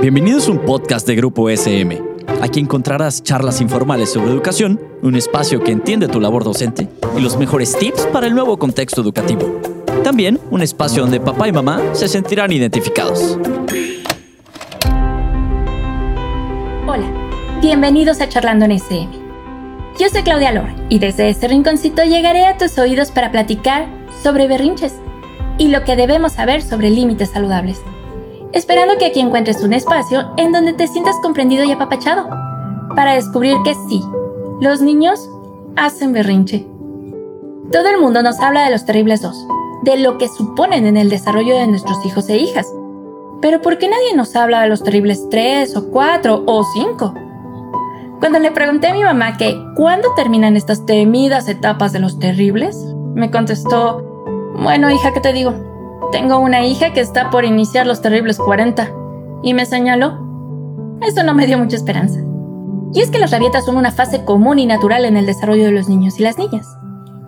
Bienvenidos a un podcast de Grupo SM. Aquí encontrarás charlas informales sobre educación, un espacio que entiende tu labor docente y los mejores tips para el nuevo contexto educativo. También un espacio donde papá y mamá se sentirán identificados. Hola, bienvenidos a Charlando en SM. Yo soy Claudia Lor y desde este rinconcito llegaré a tus oídos para platicar sobre berrinches y lo que debemos saber sobre límites saludables esperando que aquí encuentres un espacio en donde te sientas comprendido y apapachado, para descubrir que sí, los niños hacen berrinche. Todo el mundo nos habla de los terribles dos, de lo que suponen en el desarrollo de nuestros hijos e hijas. Pero ¿por qué nadie nos habla de los terribles tres o cuatro o cinco? Cuando le pregunté a mi mamá que cuándo terminan estas temidas etapas de los terribles, me contestó, bueno hija, ¿qué te digo? Tengo una hija que está por iniciar los terribles 40 y me señaló. Eso no me dio mucha esperanza. Y es que las rabietas son una fase común y natural en el desarrollo de los niños y las niñas.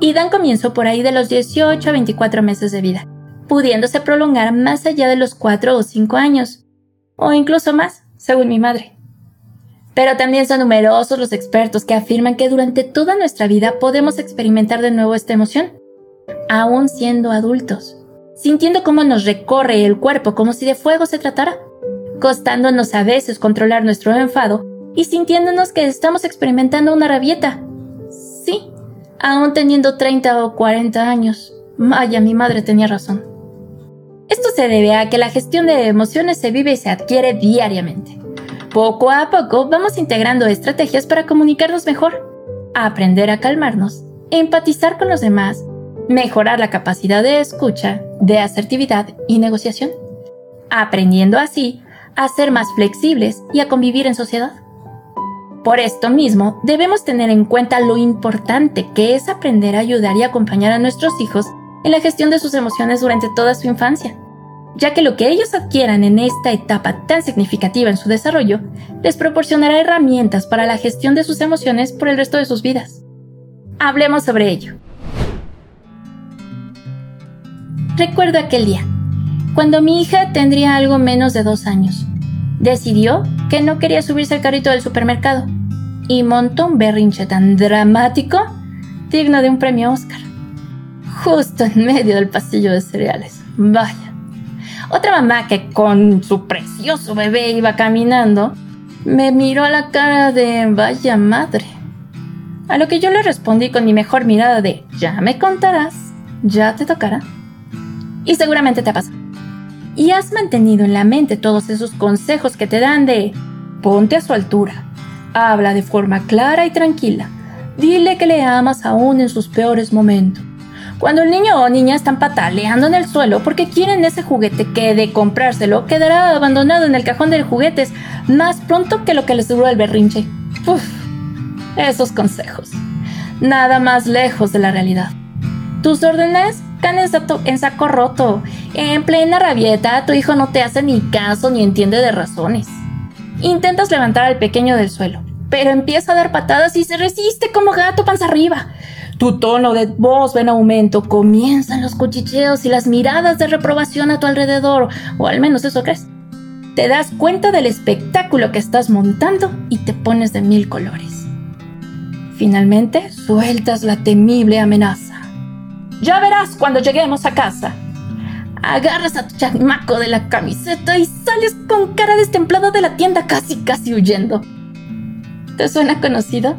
Y dan comienzo por ahí de los 18 a 24 meses de vida, pudiéndose prolongar más allá de los 4 o 5 años, o incluso más, según mi madre. Pero también son numerosos los expertos que afirman que durante toda nuestra vida podemos experimentar de nuevo esta emoción, aún siendo adultos sintiendo cómo nos recorre el cuerpo como si de fuego se tratara, costándonos a veces controlar nuestro enfado y sintiéndonos que estamos experimentando una rabieta. Sí, aún teniendo 30 o 40 años. Vaya, mi madre tenía razón. Esto se debe a que la gestión de emociones se vive y se adquiere diariamente. Poco a poco vamos integrando estrategias para comunicarnos mejor, aprender a calmarnos, empatizar con los demás mejorar la capacidad de escucha, de asertividad y negociación, aprendiendo así a ser más flexibles y a convivir en sociedad. Por esto mismo, debemos tener en cuenta lo importante que es aprender a ayudar y acompañar a nuestros hijos en la gestión de sus emociones durante toda su infancia, ya que lo que ellos adquieran en esta etapa tan significativa en su desarrollo les proporcionará herramientas para la gestión de sus emociones por el resto de sus vidas. Hablemos sobre ello. Recuerdo aquel día, cuando mi hija tendría algo menos de dos años. Decidió que no quería subirse al carrito del supermercado y montó un berrinche tan dramático digno de un premio Oscar. Justo en medio del pasillo de cereales. Vaya. Otra mamá que con su precioso bebé iba caminando, me miró a la cara de vaya madre. A lo que yo le respondí con mi mejor mirada de ya me contarás, ya te tocará. Y seguramente te ha pasado. Y has mantenido en la mente todos esos consejos que te dan de ponte a su altura, habla de forma clara y tranquila, dile que le amas aún en sus peores momentos. Cuando el niño o niña están pataleando en el suelo porque quieren ese juguete que de comprárselo quedará abandonado en el cajón de juguetes más pronto que lo que les duró el berrinche. Uf, esos consejos. Nada más lejos de la realidad. Tus órdenes en saco roto. En plena rabieta, tu hijo no te hace ni caso ni entiende de razones. Intentas levantar al pequeño del suelo, pero empieza a dar patadas y se resiste como gato panza arriba. Tu tono de voz va en aumento, comienzan los cuchicheos y las miradas de reprobación a tu alrededor, o al menos eso crees. Te das cuenta del espectáculo que estás montando y te pones de mil colores. Finalmente, sueltas la temible amenaza. Ya verás cuando lleguemos a casa. Agarras a tu chamaco de la camiseta y sales con cara destemplada de la tienda casi casi huyendo. ¿Te suena conocido?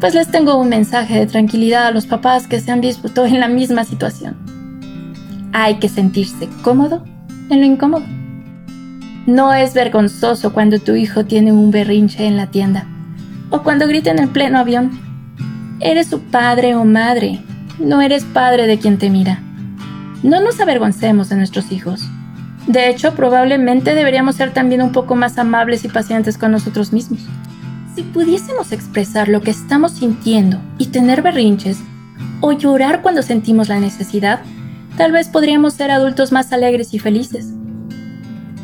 Pues les tengo un mensaje de tranquilidad a los papás que se han visto en la misma situación. Hay que sentirse cómodo en lo incómodo. No es vergonzoso cuando tu hijo tiene un berrinche en la tienda o cuando grita en el pleno avión. Eres su padre o madre no eres padre de quien te mira. No nos avergoncemos de nuestros hijos. De hecho, probablemente deberíamos ser también un poco más amables y pacientes con nosotros mismos. Si pudiésemos expresar lo que estamos sintiendo y tener berrinches, o llorar cuando sentimos la necesidad, tal vez podríamos ser adultos más alegres y felices.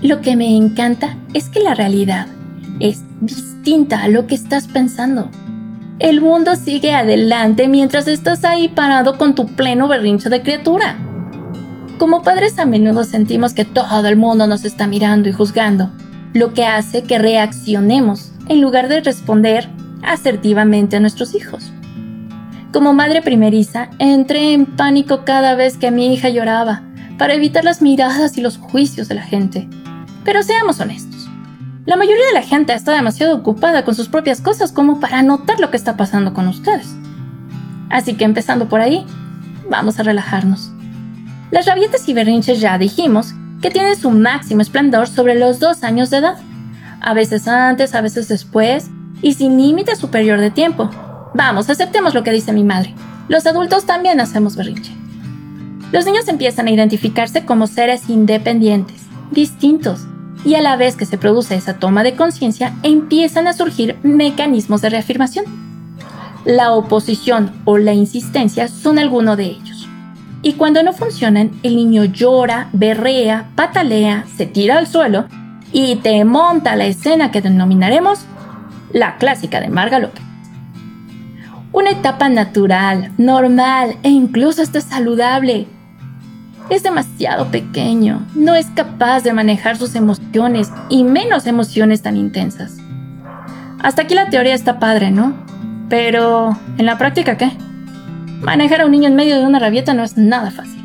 Lo que me encanta es que la realidad es distinta a lo que estás pensando. El mundo sigue adelante mientras estás ahí parado con tu pleno berrinche de criatura. Como padres a menudo sentimos que todo el mundo nos está mirando y juzgando, lo que hace que reaccionemos en lugar de responder asertivamente a nuestros hijos. Como madre primeriza, entré en pánico cada vez que mi hija lloraba, para evitar las miradas y los juicios de la gente. Pero seamos honestos. La mayoría de la gente está demasiado ocupada con sus propias cosas como para notar lo que está pasando con ustedes. Así que empezando por ahí, vamos a relajarnos. Las rabietas y berrinches ya dijimos que tienen su máximo esplendor sobre los dos años de edad, a veces antes, a veces después, y sin límite superior de tiempo. Vamos, aceptemos lo que dice mi madre. Los adultos también hacemos berrinche. Los niños empiezan a identificarse como seres independientes, distintos, y a la vez que se produce esa toma de conciencia, empiezan a surgir mecanismos de reafirmación. La oposición o la insistencia son algunos de ellos. Y cuando no funcionan, el niño llora, berrea, patalea, se tira al suelo y te monta la escena que denominaremos la clásica de Marga López. Una etapa natural, normal e incluso hasta saludable. Es demasiado pequeño, no es capaz de manejar sus emociones y menos emociones tan intensas. Hasta aquí la teoría está padre, ¿no? Pero, ¿en la práctica qué? Manejar a un niño en medio de una rabieta no es nada fácil.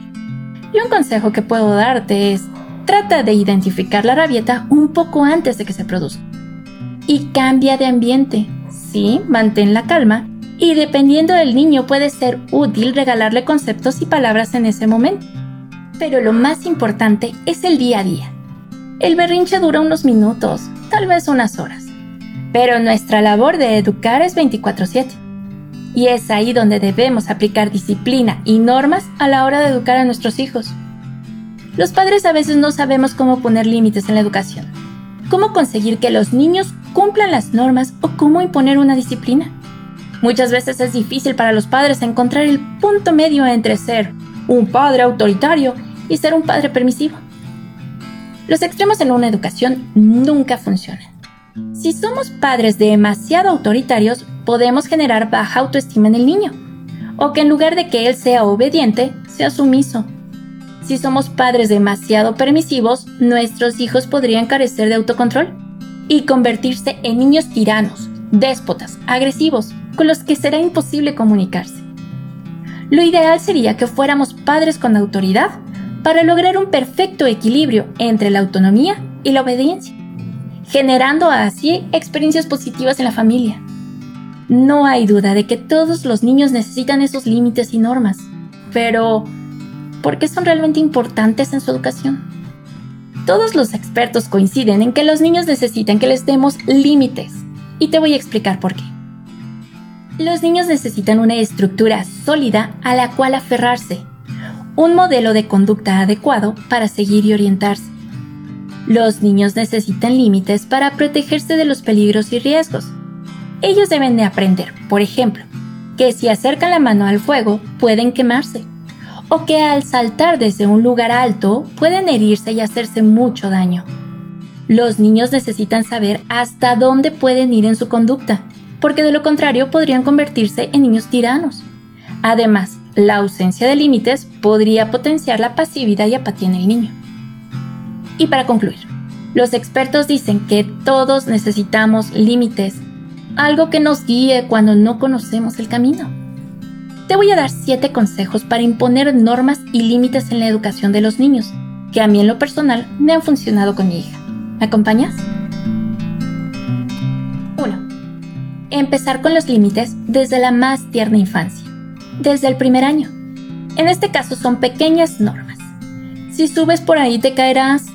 Y un consejo que puedo darte es, trata de identificar la rabieta un poco antes de que se produzca. Y cambia de ambiente. Sí, mantén la calma y dependiendo del niño puede ser útil regalarle conceptos y palabras en ese momento. Pero lo más importante es el día a día. El berrinche dura unos minutos, tal vez unas horas. Pero nuestra labor de educar es 24/7. Y es ahí donde debemos aplicar disciplina y normas a la hora de educar a nuestros hijos. Los padres a veces no sabemos cómo poner límites en la educación, cómo conseguir que los niños cumplan las normas o cómo imponer una disciplina. Muchas veces es difícil para los padres encontrar el punto medio entre ser un padre autoritario y ser un padre permisivo. Los extremos en una educación nunca funcionan. Si somos padres demasiado autoritarios, podemos generar baja autoestima en el niño, o que en lugar de que él sea obediente, sea sumiso si somos padres demasiado permisivos, nuestros hijos podrían carecer de autocontrol y convertirse en niños tiranos, déspotas, agresivos, con los que será imposible comunicarse. Lo ideal sería que fuéramos padres con autoridad para lograr un perfecto equilibrio entre la autonomía y la obediencia, generando así experiencias positivas en la familia. No hay duda de que todos los niños necesitan esos límites y normas, pero ¿por qué son realmente importantes en su educación? Todos los expertos coinciden en que los niños necesitan que les demos límites, y te voy a explicar por qué. Los niños necesitan una estructura sólida a la cual aferrarse, un modelo de conducta adecuado para seguir y orientarse. Los niños necesitan límites para protegerse de los peligros y riesgos. Ellos deben de aprender, por ejemplo, que si acercan la mano al fuego pueden quemarse o que al saltar desde un lugar alto pueden herirse y hacerse mucho daño. Los niños necesitan saber hasta dónde pueden ir en su conducta, porque de lo contrario podrían convertirse en niños tiranos. Además, la ausencia de límites podría potenciar la pasividad y apatía en el niño. Y para concluir, los expertos dicen que todos necesitamos límites, algo que nos guíe cuando no conocemos el camino. Te voy a dar 7 consejos para imponer normas y límites en la educación de los niños, que a mí en lo personal me han funcionado con mi hija. ¿Me acompañas? 1. Empezar con los límites desde la más tierna infancia, desde el primer año. En este caso son pequeñas normas. Si subes por ahí te caerás.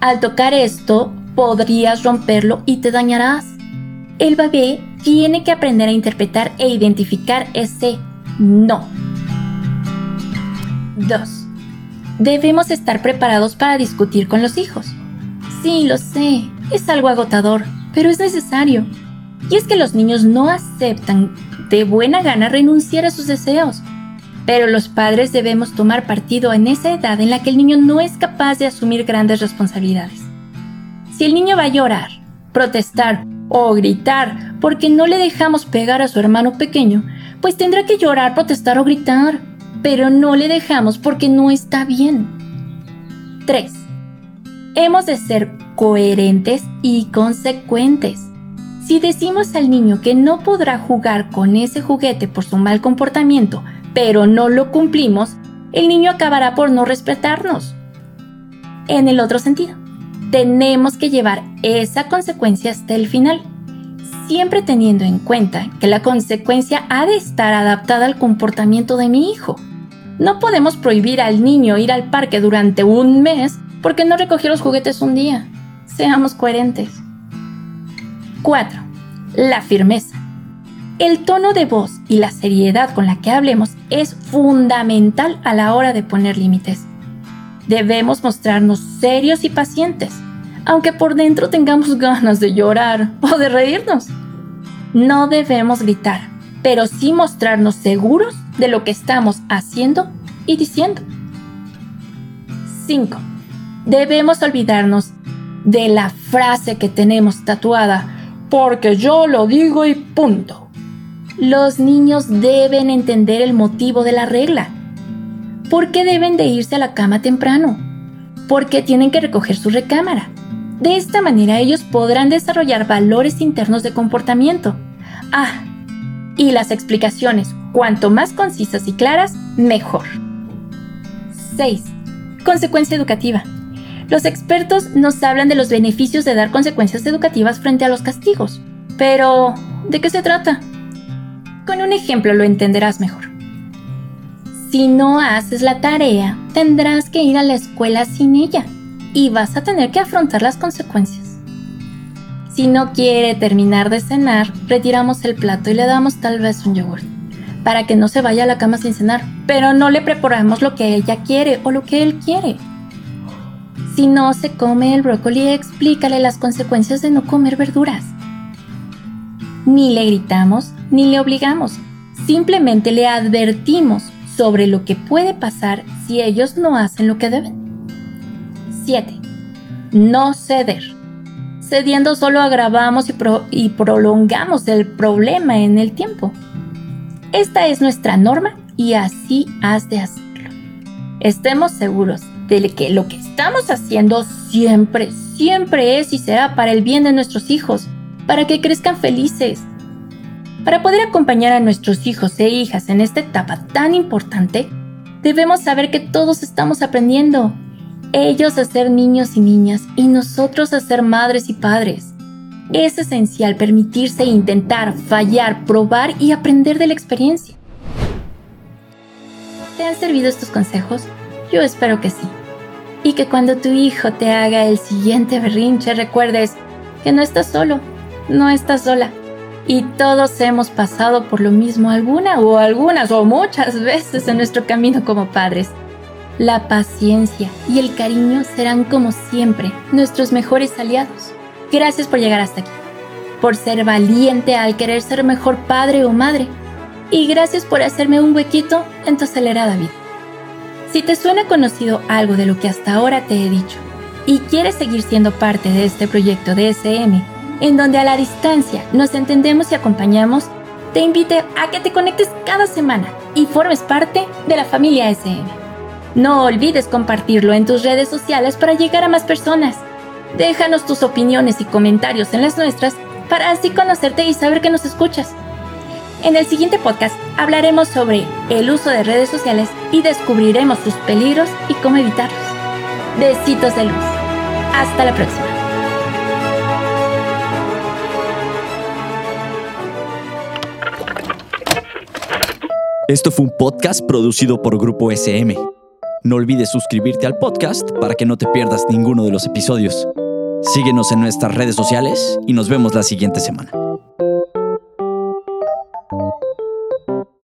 Al tocar esto, podrías romperlo y te dañarás. El bebé tiene que aprender a interpretar e identificar ese no. 2. Debemos estar preparados para discutir con los hijos. Sí, lo sé, es algo agotador, pero es necesario. Y es que los niños no aceptan de buena gana renunciar a sus deseos. Pero los padres debemos tomar partido en esa edad en la que el niño no es capaz de asumir grandes responsabilidades. Si el niño va a llorar, protestar o gritar porque no le dejamos pegar a su hermano pequeño, pues tendrá que llorar, protestar o gritar, pero no le dejamos porque no está bien. 3. Hemos de ser coherentes y consecuentes. Si decimos al niño que no podrá jugar con ese juguete por su mal comportamiento, pero no lo cumplimos, el niño acabará por no respetarnos. En el otro sentido, tenemos que llevar esa consecuencia hasta el final, siempre teniendo en cuenta que la consecuencia ha de estar adaptada al comportamiento de mi hijo. No podemos prohibir al niño ir al parque durante un mes porque no recogió los juguetes un día. Seamos coherentes. 4. La firmeza. El tono de voz y la seriedad con la que hablemos es fundamental a la hora de poner límites. Debemos mostrarnos serios y pacientes, aunque por dentro tengamos ganas de llorar o de reírnos. No debemos gritar, pero sí mostrarnos seguros de lo que estamos haciendo y diciendo. 5. Debemos olvidarnos de la frase que tenemos tatuada, porque yo lo digo y punto. Los niños deben entender el motivo de la regla. ¿Por qué deben de irse a la cama temprano? ¿Por qué tienen que recoger su recámara? De esta manera ellos podrán desarrollar valores internos de comportamiento. Ah, y las explicaciones, cuanto más concisas y claras, mejor. 6. Consecuencia educativa. Los expertos nos hablan de los beneficios de dar consecuencias educativas frente a los castigos. Pero, ¿de qué se trata? Con un ejemplo lo entenderás mejor. Si no haces la tarea, tendrás que ir a la escuela sin ella y vas a tener que afrontar las consecuencias. Si no quiere terminar de cenar, retiramos el plato y le damos tal vez un yogur para que no se vaya a la cama sin cenar, pero no le preparamos lo que ella quiere o lo que él quiere. Si no se come el brócoli, explícale las consecuencias de no comer verduras. Ni le gritamos ni le obligamos, simplemente le advertimos sobre lo que puede pasar si ellos no hacen lo que deben. 7. No ceder. Cediendo solo agravamos y, y, prolongamos el problema en el tiempo. Esta es nuestra norma y así has de hacerlo. Estemos seguros de que lo que estamos haciendo siempre, siempre es y será para el bien de nuestros hijos para que crezcan felices. Para poder acompañar a nuestros hijos e hijas en esta etapa tan importante, debemos saber que todos estamos aprendiendo. Ellos a ser niños y niñas y nosotros a ser madres y padres. Es esencial permitirse intentar, fallar, probar y aprender de la experiencia. ¿Te han servido estos consejos? Yo espero que sí. Y que cuando tu hijo te haga el siguiente berrinche recuerdes que no estás solo no estás sola. Y todos hemos pasado por lo mismo alguna o algunas o muchas veces en nuestro camino como padres. La paciencia y el cariño serán como siempre nuestros mejores aliados. Gracias por llegar hasta aquí, por ser valiente al querer ser mejor padre o madre. Y gracias por hacerme un huequito en tu acelerada vida. Si te suena conocido algo de lo que hasta ahora te he dicho y quieres seguir siendo parte de este proyecto de SM, en donde a la distancia nos entendemos y acompañamos, te invito a que te conectes cada semana y formes parte de la familia SM. No olvides compartirlo en tus redes sociales para llegar a más personas. Déjanos tus opiniones y comentarios en las nuestras para así conocerte y saber que nos escuchas. En el siguiente podcast hablaremos sobre el uso de redes sociales y descubriremos sus peligros y cómo evitarlos. Besitos de luz. Hasta la próxima. Esto fue un podcast producido por Grupo SM. No olvides suscribirte al podcast para que no te pierdas ninguno de los episodios. Síguenos en nuestras redes sociales y nos vemos la siguiente semana.